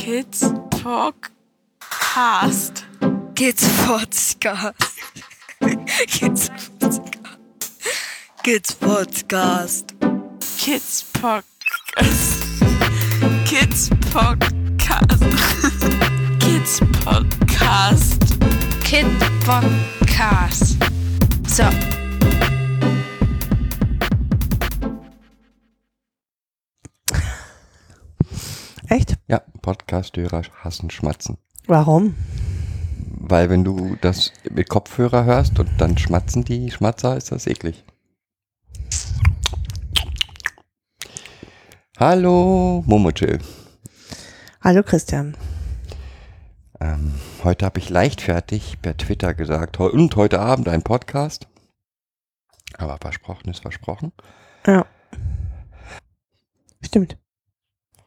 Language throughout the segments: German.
Kids Podcast. Kids Podcast. Kids Podcast. Kids Podcast. Kids Podcast. Kids Podcast. Kids Podcast. Kid Podcast. So. Ja, Podcast-Hörer hassen Schmatzen. Warum? Weil wenn du das mit Kopfhörer hörst und dann schmatzen die Schmatzer, ist das eklig. Hallo, Momochill. Hallo Christian. Ähm, heute habe ich leichtfertig per Twitter gesagt, und heute Abend ein Podcast. Aber versprochen ist versprochen. Ja. Stimmt.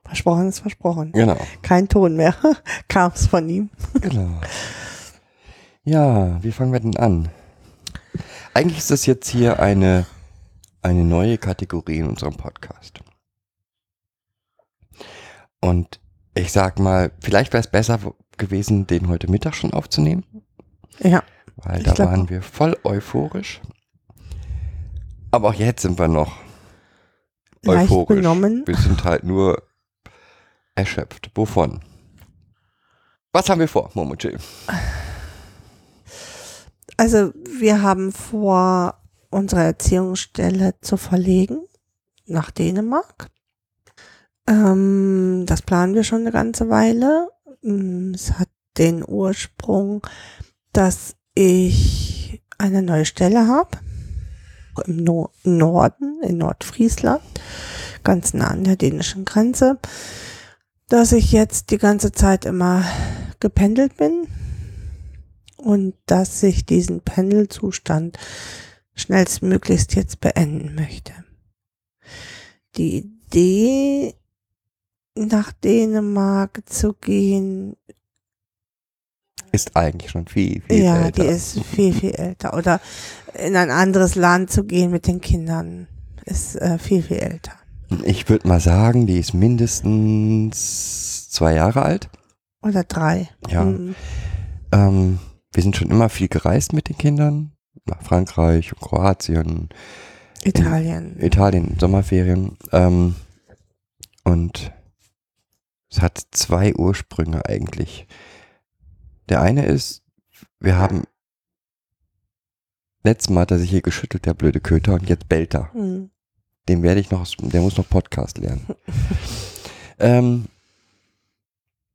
Versprochen ist versprochen. Genau, Kein Ton mehr. Kam's von ihm. genau. Ja, wie fangen wir denn an? Eigentlich ist das jetzt hier eine, eine neue Kategorie in unserem Podcast. Und ich sag mal, vielleicht wäre es besser gewesen, den heute Mittag schon aufzunehmen, Ja. weil da glaub waren wir voll euphorisch. Aber auch jetzt sind wir noch Leicht euphorisch. benommen. Wir sind halt nur erschöpft. Wovon? Was haben wir vor, Momochi? Also wir haben vor, unsere Erziehungsstelle zu verlegen nach Dänemark. Ähm, das planen wir schon eine ganze Weile. Mm, Es hat den Ursprung, dass ich eine neue Stelle habe im no Norden, in Nordfriesland, ganz nah an der dänischen Grenze, dass ich jetzt die ganze Zeit immer gependelt bin und dass ich diesen Pendelzustand schnellstmöglichst jetzt beenden möchte. Die Idee, nach Dänemark zu gehen, Ist eigentlich schon viel, viel ja, älter. die ist viel, viel älter. Oder in ein anderes Land zu gehen mit den Kindern, ist äh, viel, viel älter. Ich würde mal sagen, die ist mindestens zwei Jahre alt. Oder drei. Ja. Mhm. Ähm, wir sind schon immer viel gereist mit den Kindern. Nach Frankreich und Kroatien, Italien. Italien, Sommerferien. Ähm, und es hat zwei Ursprünge eigentlich. Der eine ist, wir haben letztes Mal hat er sich hier geschüttelt, der blöde Köter, und jetzt bellt er. Mhm. Den werde ich noch, der muss noch Podcast lernen. ähm,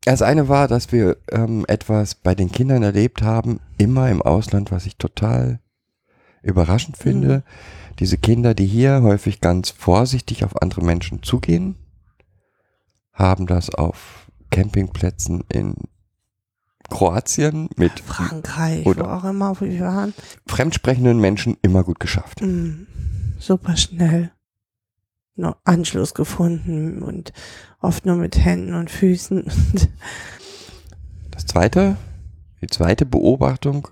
das eine war, dass wir ähm, etwas bei den Kindern erlebt haben, immer im Ausland, was ich total überraschend finde. Diese Kinder, die hier häufig ganz vorsichtig auf andere Menschen zugehen, haben das auf Campingplätzen in Kroatien mit Frankreich, Oder- wo auch immer wo wir waren. fremdsprechenden Menschen immer gut geschafft. Mhm. Super schnell. Noch Anschluss gefunden und oft nur mit Händen und Füßen. Das zweite, die zweite Beobachtung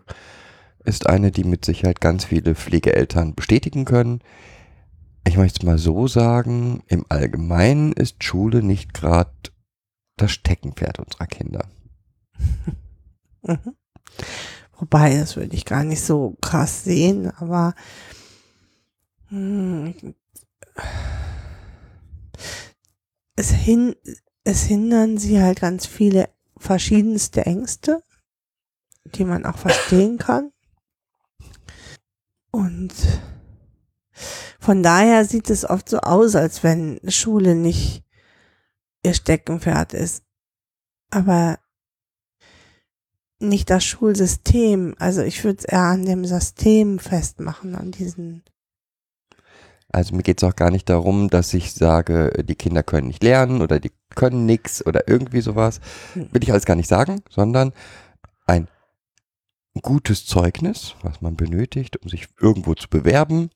ist eine, die mit Sicherheit ganz viele Pflegeeltern bestätigen können. Ich möchte es mal so sagen, im Allgemeinen ist Schule nicht gerade das Steckenpferd unserer Kinder. Mhm. Wobei, das würde ich gar nicht so krass sehen, aber hm, es, hin, es hindern sie halt ganz viele verschiedenste Ängste, die man auch verstehen kann. Und von daher sieht es oft so aus, als wenn Schule nicht ihr Steckenpferd ist. Aber nicht das Schulsystem. Also ich würde es eher an dem System festmachen, an diesen. Also mir geht es auch gar nicht darum, dass ich sage, die Kinder können nicht lernen oder die können nichts oder irgendwie sowas. Hm. Will ich alles gar nicht sagen, sondern ein gutes Zeugnis, was man benötigt, um sich irgendwo zu bewerben.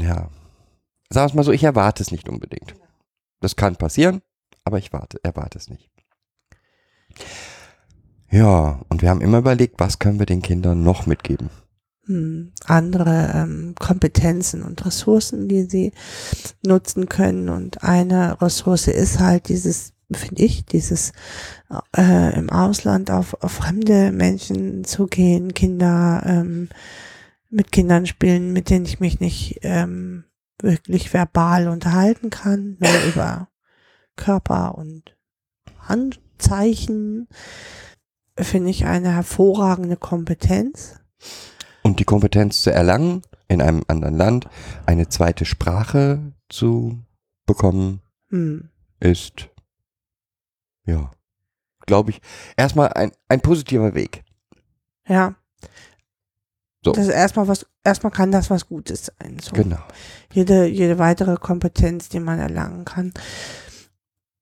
Ja, sagen wir es mal so, ich erwarte es nicht unbedingt. Das kann passieren, aber ich warte, erwarte es nicht. Ja, und wir haben immer überlegt, was können wir den Kindern noch mitgeben. Hm, andere ähm, Kompetenzen und Ressourcen, die sie nutzen können. Und eine Ressource ist halt dieses finde ich, dieses äh, im Ausland auf, auf fremde Menschen zu gehen, Kinder ähm, mit Kindern spielen, mit denen ich mich nicht ähm, wirklich verbal unterhalten kann, nur über Körper und Handzeichen, finde ich eine hervorragende Kompetenz. Und die Kompetenz zu erlangen, in einem anderen Land eine zweite Sprache zu bekommen, Hm. ist, ja, glaube ich, erstmal ein, ein positiver Weg. Ja. So. Das ist erstmal was, erstmal kann das was Gutes sein. So. Genau. Jede, jede weitere Kompetenz, die man erlangen kann,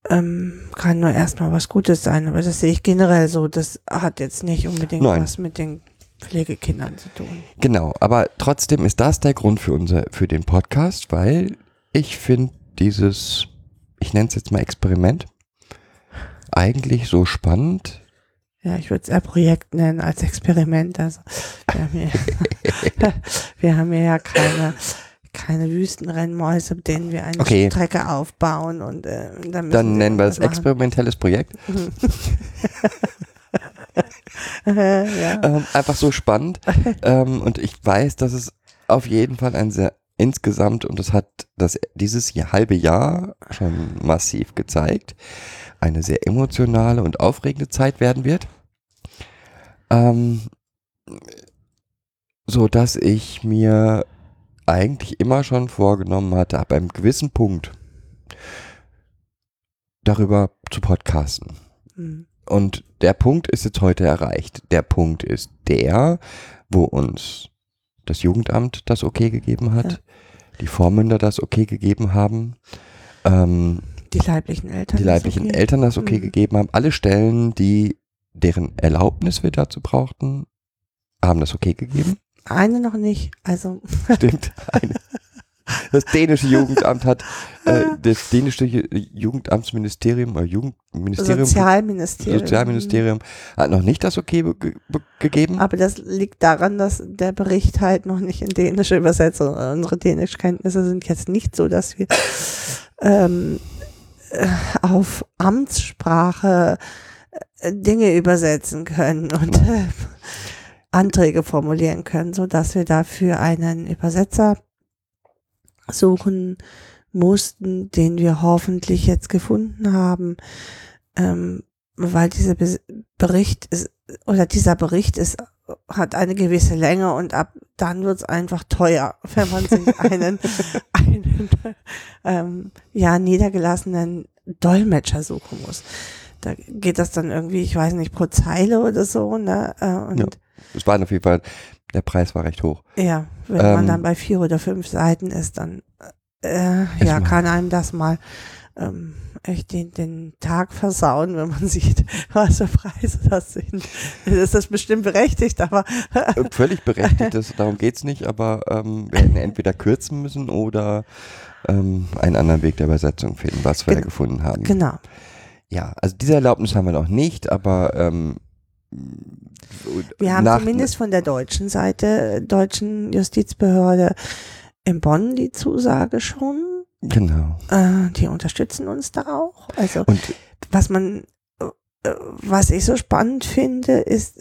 ähm, kann nur erstmal was Gutes sein. Aber das sehe ich generell so. Das hat jetzt nicht unbedingt Nein. was mit den Pflegekindern zu tun. Genau, aber trotzdem ist das der Grund für unser, für den Podcast, weil ich finde dieses, ich nenne es jetzt mal Experiment, eigentlich so spannend. Ja, ich würde es eher Projekt nennen als Experiment. Also wir haben hier, wir haben hier ja keine, keine Wüstenrennmäuse, denen wir eine Okay. Strecke aufbauen und äh, dann, Dann nennen wir es experimentelles Projekt. ja. Ähm, einfach so spannend. ähm, und ich weiß, dass es auf jeden Fall ein sehr insgesamt, und das hat das dieses Jahr, halbe Jahr schon massiv gezeigt, eine sehr emotionale und aufregende Zeit werden wird. Ähm, so dass ich mir eigentlich immer schon vorgenommen hatte, ab einem gewissen Punkt darüber zu podcasten. Hm. Und der Punkt ist jetzt heute erreicht. Der Punkt ist der, wo uns das Jugendamt das okay gegeben hat, Ja. die Vormünder das okay gegeben haben, ähm, Die leiblichen Eltern. die leiblichen okay. Eltern das okay Mhm. gegeben haben. Alle Stellen, die deren Erlaubnis wir dazu brauchten, haben das okay gegeben. Eine noch nicht. Also Stimmt. Eine. Das dänische Jugendamt hat, äh, das dänische Ju- Jugendamtsministerium oder Jugendministerium Sozialministerium. Sozialministerium hat noch nicht das Okay be ge be gegeben. Aber das liegt daran, dass der Bericht halt noch nicht in Dänisch übersetzt ist. Unsere Dänischkenntnisse sind jetzt nicht so, dass wir ähm, äh, auf Amtssprache äh, Dinge übersetzen können und äh, Anträge formulieren können, so dass wir dafür einen Übersetzer suchen mussten, den wir hoffentlich jetzt gefunden haben, ähm, weil dieser Be Bericht ist oder dieser Bericht ist hat eine gewisse Länge und ab dann wird es einfach teuer, wenn man sich einen, einen ähm, ja niedergelassenen Dolmetscher suchen muss. Da geht das dann irgendwie, ich weiß nicht, pro Zeile oder so, ne? Äh, und Ja. Es war auf jeden Fall, der Preis war recht hoch. ja, wenn man Ähm, dann bei vier oder fünf Seiten ist, dann äh, ja, kann einem das mal ähm, echt den, den Tag versauen, wenn man sieht, was für Preise das sind. Ist das bestimmt berechtigt, aber Äh, Völlig berechtigt, das, darum geht's nicht, aber ähm, wir hätten entweder kürzen müssen oder ähm, einen anderen Weg der Übersetzung finden, was wir da gefunden haben. genau. Ja, also diese Erlaubnis haben wir noch nicht, aber ähm, Wir haben zumindest von der deutschen Seite, äh, deutschen Justizbehörde in Bonn die Zusage schon. Genau. Äh, die unterstützen uns da auch. Also Und was man, äh, was ich so spannend finde, ist,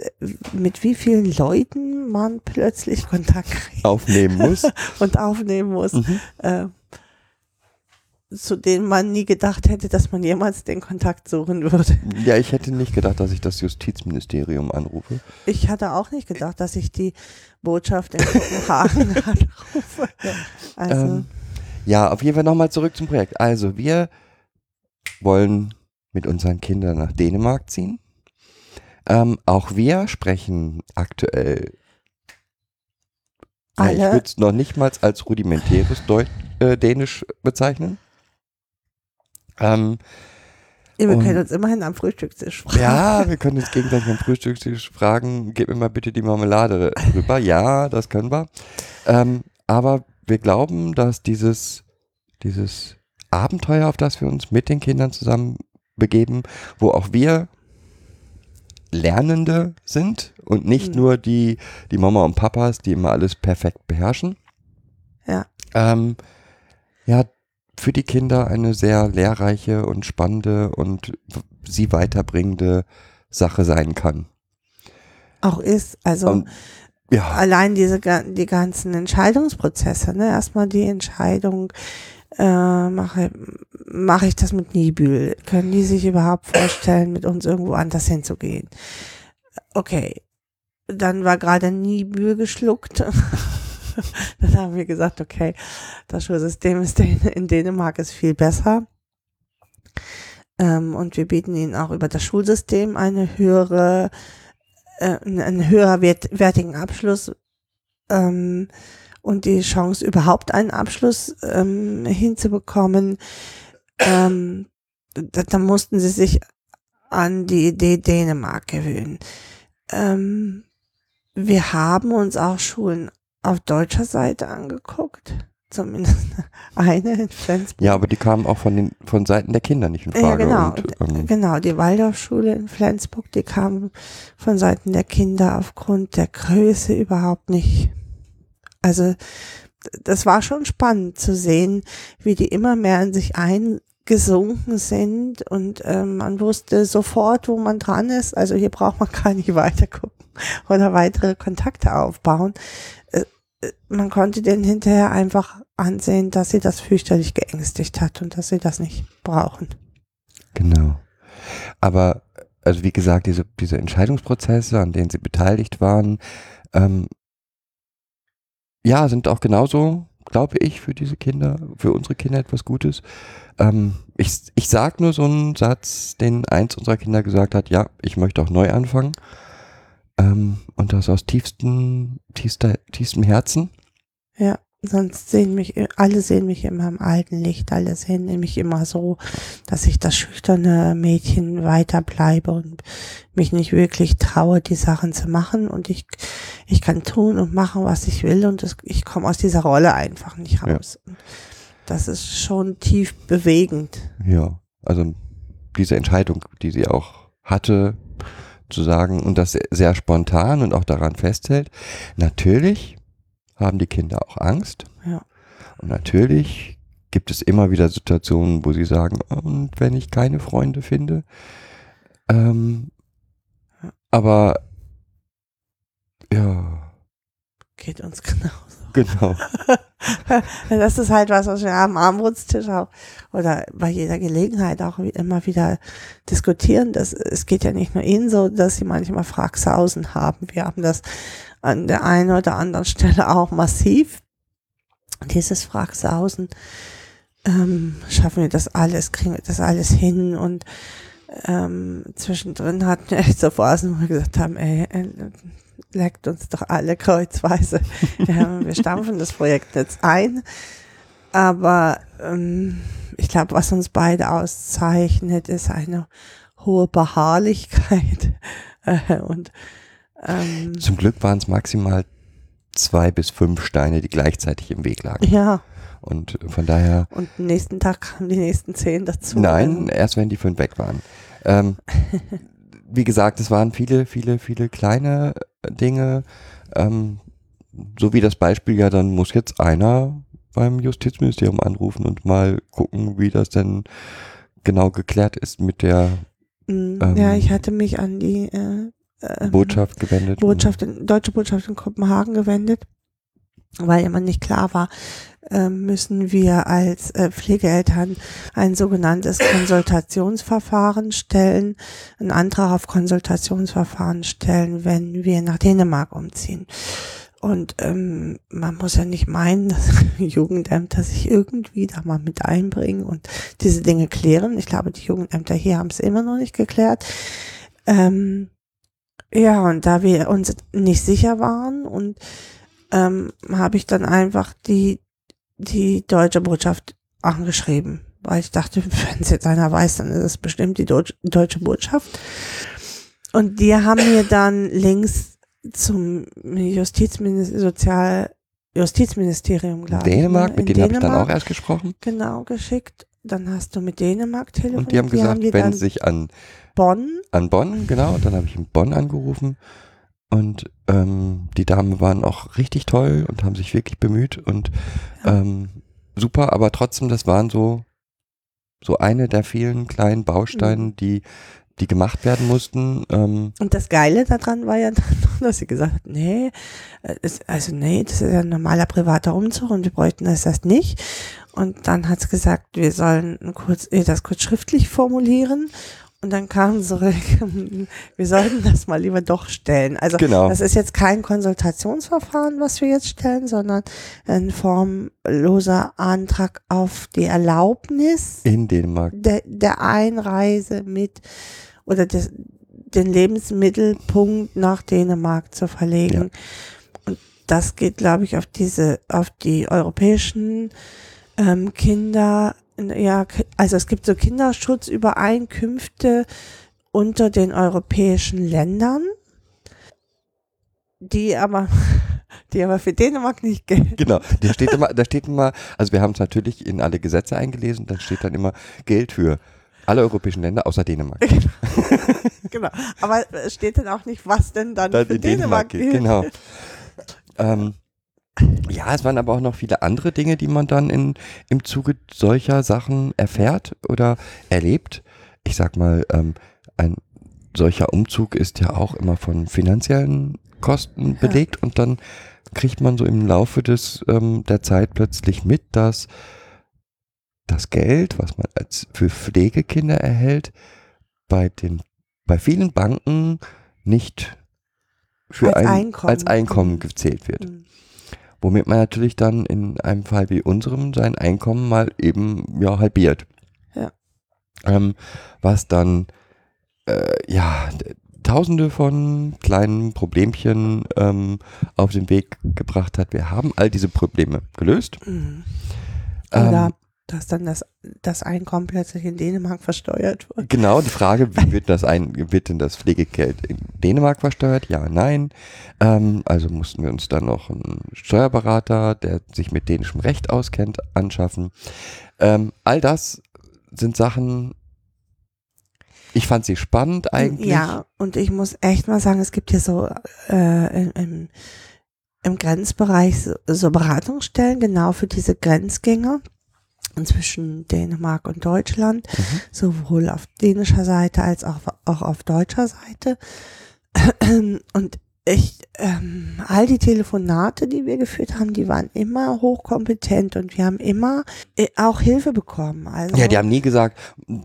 mit wie vielen Leuten man plötzlich Kontakt kriegt aufnehmen muss. und aufnehmen muss, Mhm. äh, zu denen man nie gedacht hätte, dass man jemals den Kontakt suchen würde. Ja, ich hätte nicht gedacht, dass ich das Justizministerium anrufe. Ich hatte auch nicht gedacht, dass ich die Botschaft in Kopenhagen anrufe. Also, Ähm, ja, auf jeden Fall nochmal zurück zum Projekt. Also, wir wollen mit unseren Kindern nach Dänemark ziehen. Ähm, auch wir sprechen aktuell, ja, ich Alle? würde es noch nicht mal als rudimentäres Deu äh, Dänisch bezeichnen. Ähm, wir und- können uns immerhin am Frühstückstisch fragen. ja, wir können uns gegenseitig am Frühstückstisch fragen, gib mir mal bitte die Marmelade rüber. Ja, das können wir. Ähm, aber wir glauben, dass dieses, dieses Abenteuer, auf das wir uns mit den Kindern zusammen begeben, wo auch wir Lernende sind und nicht Mhm. nur die, die Mama und Papas, die immer alles perfekt beherrschen. Ja. Ähm, ja, für die Kinder eine sehr lehrreiche und spannende und sie weiterbringende Sache sein kann. Auch ist, also Und, ja, allein diese die ganzen Entscheidungsprozesse, ne? Erstmal die Entscheidung, äh, mache mache ich das mit Nibül? Können die sich überhaupt vorstellen, mit uns irgendwo anders hinzugehen? Okay. Dann war gerade Nibül geschluckt. Dann haben wir gesagt, okay, das Schulsystem ist in, Dänemark ist viel besser. Ähm, und wir bieten ihnen auch über das Schulsystem eine höhere äh, einen höher wert, wertigen Abschluss ähm, und die Chance, überhaupt einen Abschluss ähm, hinzubekommen, ähm, da, da mussten sie sich an die Idee Dänemark gewöhnen. Ähm, wir haben uns auch Schulen auf deutscher Seite angeguckt, zumindest eine in Flensburg. ja, aber die kamen auch von den von Seiten der Kinder nicht in Ja, Frage. genau. Und, ähm, Genau, die Waldorfschule in Flensburg, die kam von Seiten der Kinder aufgrund der Größe überhaupt nicht. Also das war schon spannend zu sehen, wie die immer mehr in sich eingesunken sind und ähm, man wusste sofort, wo man dran ist. Also hier braucht man gar nicht weiter gucken oder weitere Kontakte aufbauen. Äh, äh, Man konnte denen hinterher einfach ansehen, dass sie das fürchterlich geängstigt hat und dass sie das nicht brauchen. Genau. Aber, also wie gesagt, diese, diese Entscheidungsprozesse, an denen sie beteiligt waren, ähm, ja, sind auch genauso, glaube ich, für diese Kinder, für unsere Kinder etwas Gutes. Ähm, ich, ich sag nur so einen Satz, den eins unserer Kinder gesagt hat, ja, ich möchte auch neu anfangen. Ähm, und das aus tiefstem, tiefster, tiefstem Herzen. Ja, sonst sehen mich, alle sehen mich immer im alten Licht, alle sehen mich immer so, dass ich das schüchterne Mädchen weiterbleibe und mich nicht wirklich traue, die Sachen zu machen und ich, ich kann tun und machen, was ich will und das, ich komme aus dieser Rolle einfach nicht Ja. raus. Und Das ist schon tief bewegend. Ja, also diese Entscheidung, die sie auch hatte, zu sagen und das sehr, sehr spontan und auch daran festhält. Natürlich haben die Kinder auch Angst. Ja. Und natürlich gibt es immer wieder Situationen, wo sie sagen, und wenn ich keine Freunde finde. Ähm, aber ja, Geht uns genauso. Genau. Das ist halt was, was wir am Armutstisch auch oder bei jeder Gelegenheit auch immer wieder diskutieren. Das, es geht ja nicht nur Ihnen so, dass Sie manchmal Fragsausen haben. Wir haben das an der einen oder anderen Stelle auch massiv. Dieses Fragsausen. Ähm, schaffen wir das alles, kriegen wir das alles hin und ähm, zwischendrin hatten wir echt so Phasen, wo wir gesagt haben, ey, äh, leckt uns doch alle kreuzweise. ja, wir stampfen das Projekt jetzt ein. Aber ähm, ich glaube, was uns beide auszeichnet, ist eine hohe Beharrlichkeit. Äh, und ähm, Zum Glück waren es maximal zwei bis fünf Steine, die gleichzeitig im Weg lagen. ja, Und von daher und am nächsten Tag kamen die nächsten zehn dazu. Nein, erst wenn die fünf weg waren. Ähm, wie gesagt, es waren viele, viele, viele kleine Dinge. Ähm, so wie das Beispiel ja, dann muss jetzt einer beim Justizministerium anrufen und mal gucken, wie das denn genau geklärt ist mit der Mm, ähm, ja, ich hatte mich an die äh, ähm, Botschaft gewendet. Botschaft in, deutsche Botschaft in Kopenhagen gewendet, weil immer nicht klar war, äh, müssen wir als äh, Pflegeeltern ein sogenanntes Konsultationsverfahren stellen, einen Antrag auf Konsultationsverfahren stellen, wenn wir nach Dänemark umziehen. Und ähm, man muss ja nicht meinen, dass Jugendämter sich irgendwie da mal mit einbringen und diese Dinge klären. Ich glaube, die Jugendämter hier haben es immer noch nicht geklärt. Ähm, ja, und da wir uns nicht sicher waren und ähm, habe ich dann einfach die, die deutsche Botschaft angeschrieben, weil ich dachte, wenn es jetzt einer weiß, dann ist es bestimmt die Deutsch, deutsche Botschaft. Und die haben mir dann Links zum Justizministerium, Sozial, Justizministerium, glaube ich. Dänemark, ne, mit in denen habe ich dann Dänemark auch erst gesprochen. Genau, geschickt. Dann hast du mit Dänemark telefoniert. Und die haben gesagt, die wenn sich an, Bonn an Bonn, genau, und dann habe ich in Bonn angerufen. Und ähm, die Damen waren auch richtig toll und haben sich wirklich bemüht. Und Ja. ähm, super, aber trotzdem, das waren so, so eine der vielen kleinen Bausteine, Mhm. die, die gemacht werden mussten. Ähm, Und das Geile daran war ja dann, dass sie gesagt hat, nee, äh, ist, also nee, das ist ja ein normaler privater Umzug und wir bräuchten das erst nicht. Und dann hat sie gesagt, wir sollen kurz, äh, das kurz schriftlich formulieren. Und dann kam zurück, wir sollten das mal lieber doch stellen. Also Genau. das ist jetzt kein Konsultationsverfahren, was wir jetzt stellen, sondern ein formloser Antrag auf die Erlaubnis in Dänemark. der, der Einreise mit oder des, den Lebensmittelpunkt nach Dänemark zu verlegen. Und das geht, glaube ich, auf diese, auf die europäischen ähm, Kinder, ja, also es gibt so Kinderschutzübereinkünfte unter den europäischen Ländern, die aber, die aber für Dänemark nicht gelten. Genau, da steht immer, da steht immer, also wir haben es natürlich in alle Gesetze eingelesen, da steht dann immer Geld für alle europäischen Länder außer Dänemark. Genau. Aber es steht dann auch nicht, was denn dann, Dann für in Dänemark, Dänemark gilt. genau. Ähm, ja, es waren aber auch noch viele andere Dinge, die man dann in, im Zuge solcher Sachen erfährt oder erlebt. Ich sag mal, ähm, ein solcher Umzug ist ja auch immer von finanziellen Kosten Ja. belegt und dann kriegt man so im Laufe des ähm, der Zeit plötzlich mit, dass das Geld, was man als für Pflegekinder erhält, bei den bei vielen Banken nicht für Als ein, Einkommen. als Einkommen Mhm. gezählt wird. Mhm. Womit man natürlich dann in einem Fall wie unserem sein Einkommen mal eben ja halbiert. Ja. Ähm, was dann äh, ja Tausende von kleinen Problemchen ähm, auf den Weg gebracht hat. Wir haben all diese Probleme gelöst. Mhm. Ähm, dass dann das, das Einkommen plötzlich in Dänemark versteuert wird. Genau, die Frage, wie wird das ein, wird denn das Pflegegeld in Dänemark versteuert? Ja, nein. Ähm, also mussten wir uns dann noch einen Steuerberater, der sich mit dänischem Recht auskennt, anschaffen. Ähm, all das sind Sachen, ich fand sie spannend eigentlich. Ja, und ich muss echt mal sagen, es gibt hier so äh, im, im, Grenzbereich so Beratungsstellen genau für diese Grenzgänger zwischen Dänemark und Deutschland, Mhm. sowohl auf dänischer Seite als auch, auch auf deutscher Seite. Und ich, ähm, all die Telefonate, die wir geführt haben, die waren immer hochkompetent und wir haben immer äh, auch Hilfe bekommen. Also, Ja, die haben nie gesagt,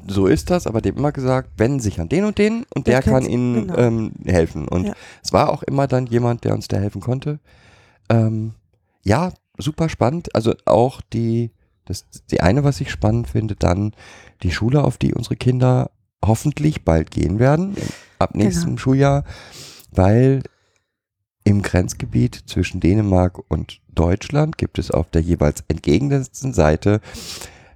so ist das, aber die haben immer gesagt, wenden sich an den und den und Der der kann ihnen genau. ähm, helfen. Und Ja. es war auch immer dann jemand, der uns da helfen konnte. Ähm, ja, super spannend. Also auch die, das die eine, was ich spannend finde, dann die Schule, auf die unsere Kinder hoffentlich bald gehen werden, ab nächstem Genau. Schuljahr, weil im Grenzgebiet zwischen Dänemark und Deutschland gibt es auf der jeweils entgegengesetzten Seite,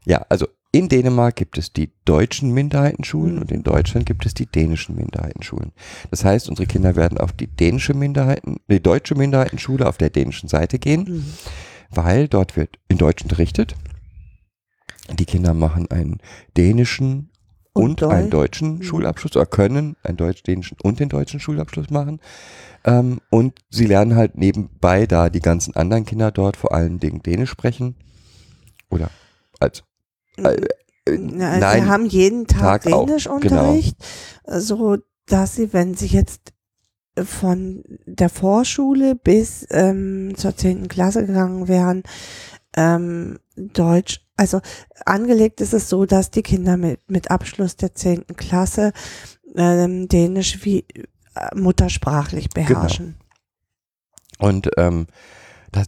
ja, also in Dänemark gibt es die deutschen Minderheitenschulen Mhm. und in Deutschland gibt es die dänischen Minderheitenschulen. Das heißt, unsere Kinder werden auf die dänische Minderheiten, die deutsche Minderheitenschule auf der dänischen Seite gehen, Mhm. weil dort wird in Deutsch unterrichtet. Die Kinder machen einen dänischen und, Und einen Deu- deutschen Mhm. Schulabschluss oder können einen deutsch-dänischen und den deutschen Schulabschluss machen. Ähm, und sie lernen halt nebenbei, da die ganzen anderen Kinder dort vor allen Dingen Dänisch sprechen. Oder als äh, äh, Na, also nein, Sie haben jeden Tag, Tag auch, genau. Dänischunterricht, so dass sie, wenn sie jetzt von der Vorschule bis ähm, zur zehnten Klasse gegangen wären, ähm, Deutsch, also angelegt ist es so, dass die Kinder mit, mit Abschluss der zehnten Klasse ähm, Dänisch wie äh, muttersprachlich Genau. beherrschen. Und ähm, das,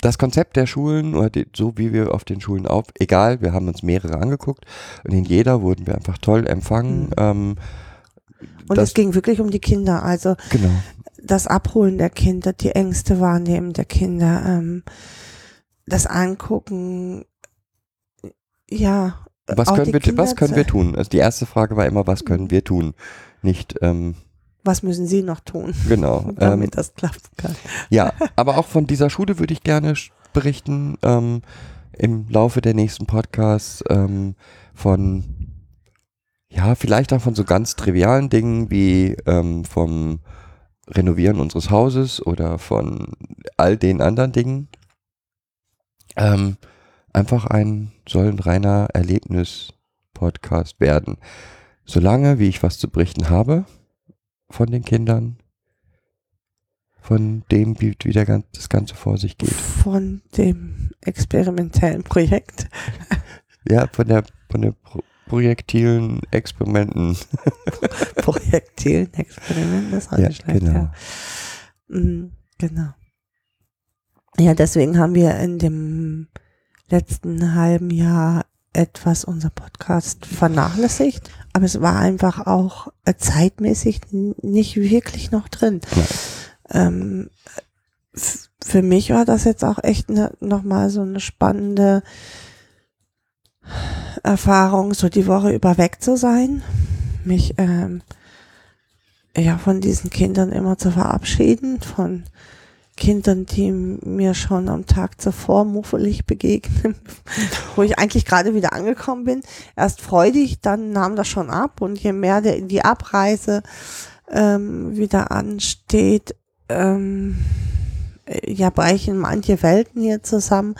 das Konzept der Schulen oder die, so wie wir auf den Schulen auf, egal, wir haben uns mehrere angeguckt und in jeder wurden wir einfach toll empfangen. Mhm. Ähm, Und das, es ging wirklich um die Kinder, also genau. das Abholen der Kinder, die Ängste wahrnehmen der Kinder, ähm, das Angucken, ja. Was können wir, Kinder was können wir tun? Also die erste Frage war immer, was können wir tun? Nicht, ähm, Was müssen sie noch tun, genau. ähm, damit das klappen kann? ja, aber auch von dieser Schule würde ich gerne berichten ähm, im Laufe der nächsten Podcasts ähm, von, ja, vielleicht auch von so ganz trivialen Dingen wie ähm, vom Renovieren unseres Hauses oder von all den anderen Dingen. Einfach ein, soll ein reiner Erlebnis-Podcast werden. Solange, wie ich was zu berichten habe von den Kindern, von dem, wie, wie der, das Ganze vor sich geht. Von dem experimentellen Projekt. Ja, von der, von der pro projektilen Experimenten. Projektilen Experiment, das war Ja, nicht schlecht, genau. ja. Mhm, genau. Ja, deswegen haben wir in dem letzten halben Jahr etwas unser Podcast vernachlässigt, aber es war einfach auch äh, zeitmäßig nicht wirklich noch drin. Ähm, für mich war das jetzt auch echt ne, nochmal so eine spannende Erfahrung, so die Woche über weg zu sein, mich ähm, ja von diesen Kindern immer zu verabschieden, von Kindern, die mir schon am Tag zuvor muffelig begegnen, wo ich eigentlich gerade wieder angekommen bin. Erst freudig, dann nahm das schon ab und je mehr der, die Abreise ähm, wieder ansteht, ähm, äh, ja, brechen manche Welten hier zusammen.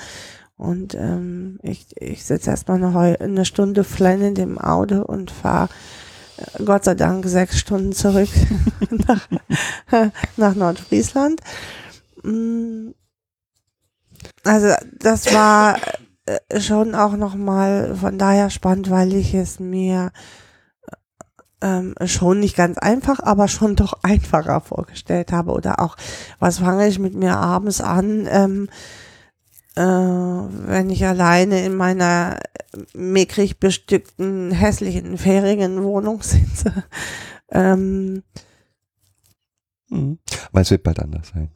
Und ähm, ich, ich sitze erstmal eine, eine Stunde flennend im Auto und fahre Gott sei Dank sechs Stunden zurück nach, nach Nordfriesland. Mm, Also das war äh, schon auch nochmal von daher spannend, weil ich es mir ähm, schon nicht ganz einfach, aber schon doch einfacher vorgestellt habe. Oder auch, was fange ich mit mir abends an, ähm, äh, wenn ich alleine in meiner mickrig bestückten, hässlichen Ferienwohnung sitze. ähm, Mhm. Aber es wird bald anders sein.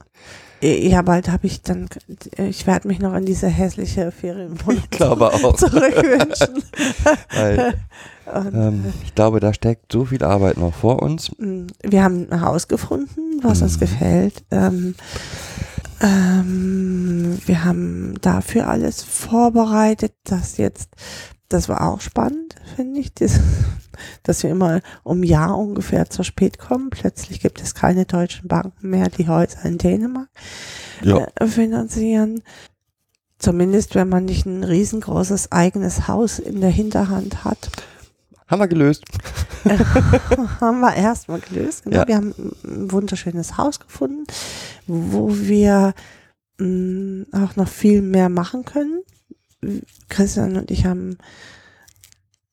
ja, bald habe ich dann, ich werde mich noch in diese hässliche Ferienwohnung Ich glaube auch. zurückwünschen. Weil, ähm, ich glaube, da steckt so viel Arbeit noch vor uns. Mm, Wir haben ein Haus gefunden, was uns Mhm. gefällt. Ähm, ähm, wir haben dafür alles vorbereitet, das jetzt, das war auch spannend, finde ich, das, dass wir immer um ein Jahr ungefähr zu spät kommen. Plötzlich gibt es keine deutschen Banken mehr, die Häuser in Dänemark Ja. äh, finanzieren. Zumindest, wenn man nicht ein riesengroßes eigenes Haus in der Hinterhand hat. Haben wir gelöst. haben wir erstmal gelöst. Genau. Ja. Wir haben ein wunderschönes Haus gefunden, wo wir mh, auch noch viel mehr machen können. Christian und ich haben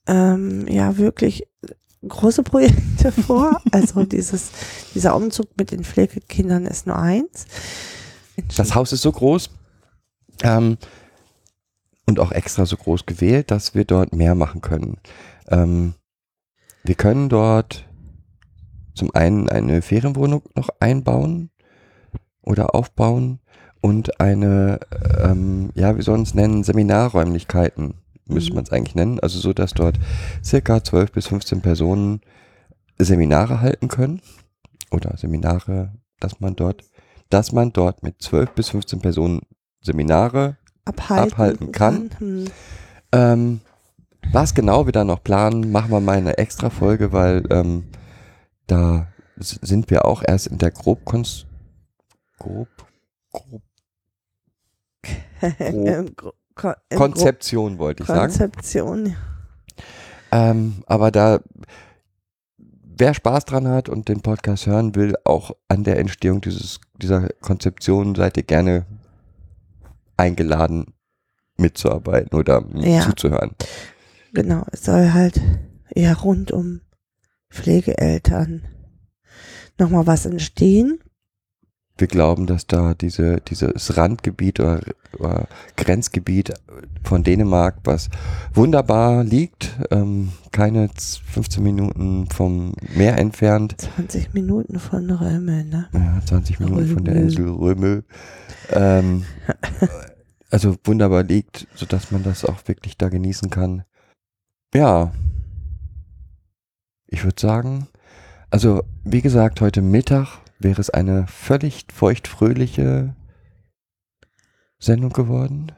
ähm, ja wirklich große Projekte vor. Also dieses, dieser Umzug mit den Pflegekindern ist nur eins. Das Haus ist so groß ähm, und auch extra so groß gewählt, dass wir dort mehr machen können. Ähm, wir können dort zum einen eine Ferienwohnung noch einbauen oder aufbauen und eine, ähm, ja, wie soll man es nennen, Seminarräumlichkeiten müsste Mhm. man es eigentlich nennen. Also so, dass dort circa 12 bis 15 Personen Seminare halten können oder Seminare, dass man dort, dass man dort mit 12 bis 15 Personen Seminare abhalten, abhalten kann. Hm. ähm, was genau wir da noch planen, machen wir mal eine extra Folge, weil ähm, da sind wir auch erst in der grob, grob, grob Im Gro- Ko- im Konzeption, wollte ich Gro- sagen. Konzeption. Ähm, aber da, wer Spaß dran hat und den Podcast hören will, auch an der Entstehung dieses, dieser Konzeption, seid ihr gerne eingeladen, mitzuarbeiten oder Ja. zuzuhören. Genau, es soll halt eher rund um Pflegeeltern nochmal was entstehen. Wir glauben, dass da diese, dieses Randgebiet oder, oder Grenzgebiet von Dänemark, was wunderbar liegt, ähm, keine z- 15 Minuten vom Meer entfernt, 20 Minuten von Römel, ne? ja, 20 Minuten von der Römel. Insel Römel, ähm, also wunderbar liegt, sodass man das auch wirklich da genießen kann. Ja, ich würde sagen, also wie gesagt, heute Mittag wäre es eine völlig feuchtfröhliche Sendung geworden.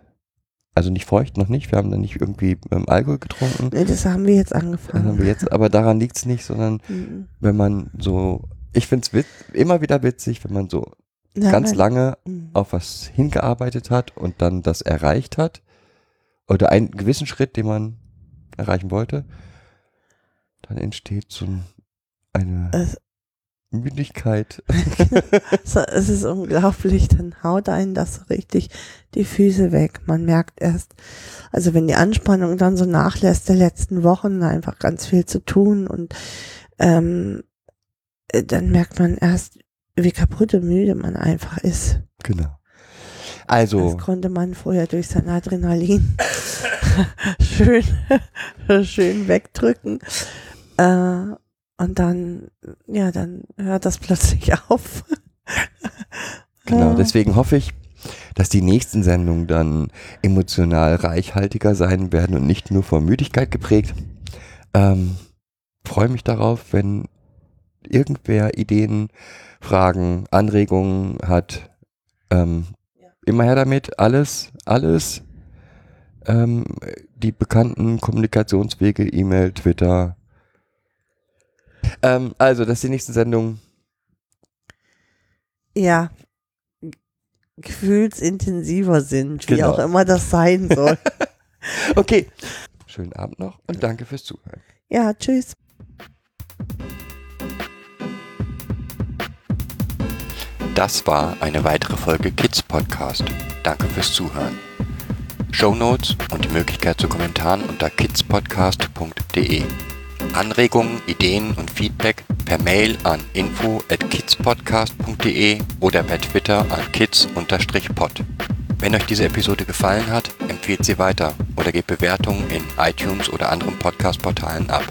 Also nicht feucht, noch nicht. Wir haben dann nicht irgendwie ähm, Alkohol getrunken. Nee, das haben wir jetzt Das haben angefangen. wir jetzt, aber daran liegt es nicht, sondern Mhm. wenn man so, ich finde es immer wieder witzig, wenn man so Ja, ganz lange Mhm. auf was hingearbeitet hat und dann das erreicht hat oder einen gewissen Schritt, den man erreichen wollte, dann entsteht so ein, eine Es- Müdigkeit. So, es ist unglaublich, dann haut einen das so richtig die Füße weg. Man merkt erst, also wenn die Anspannung dann so nachlässt der letzten Wochen, einfach ganz viel zu tun und ähm, äh, dann merkt man erst, wie kaputt und müde man einfach ist. genau. Also, Das konnte man vorher durch sein Adrenalin schön, schön wegdrücken. Äh, und dann, ja, dann hört das plötzlich auf. genau, Ja. deswegen hoffe ich, dass die nächsten Sendungen dann emotional reichhaltiger sein werden und nicht nur von Müdigkeit geprägt. Ähm, Freue mich darauf, wenn irgendwer Ideen, Fragen, Anregungen hat. Ähm, Immer her damit, alles, alles. Ähm, die bekannten Kommunikationswege, E-Mail, Twitter. Ähm, also, dass die nächsten Sendungen ja, gefühlsintensiver sind, wie Genau. auch immer das sein soll. Okay. Schönen Abend noch und danke fürs Zuhören. ja, tschüss. Das war eine weitere Folge Kids Podcast. Danke fürs Zuhören. Show Notes und die Möglichkeit zu Kommentaren unter kidspodcast.de. Anregungen, Ideen und Feedback per Mail an info at kidspodcast.de oder per Twitter an kids-pod. Wenn euch diese Episode gefallen hat, empfehlt sie weiter oder gebt Bewertungen in iTunes oder anderen Podcast-Portalen ab.